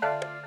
Bye.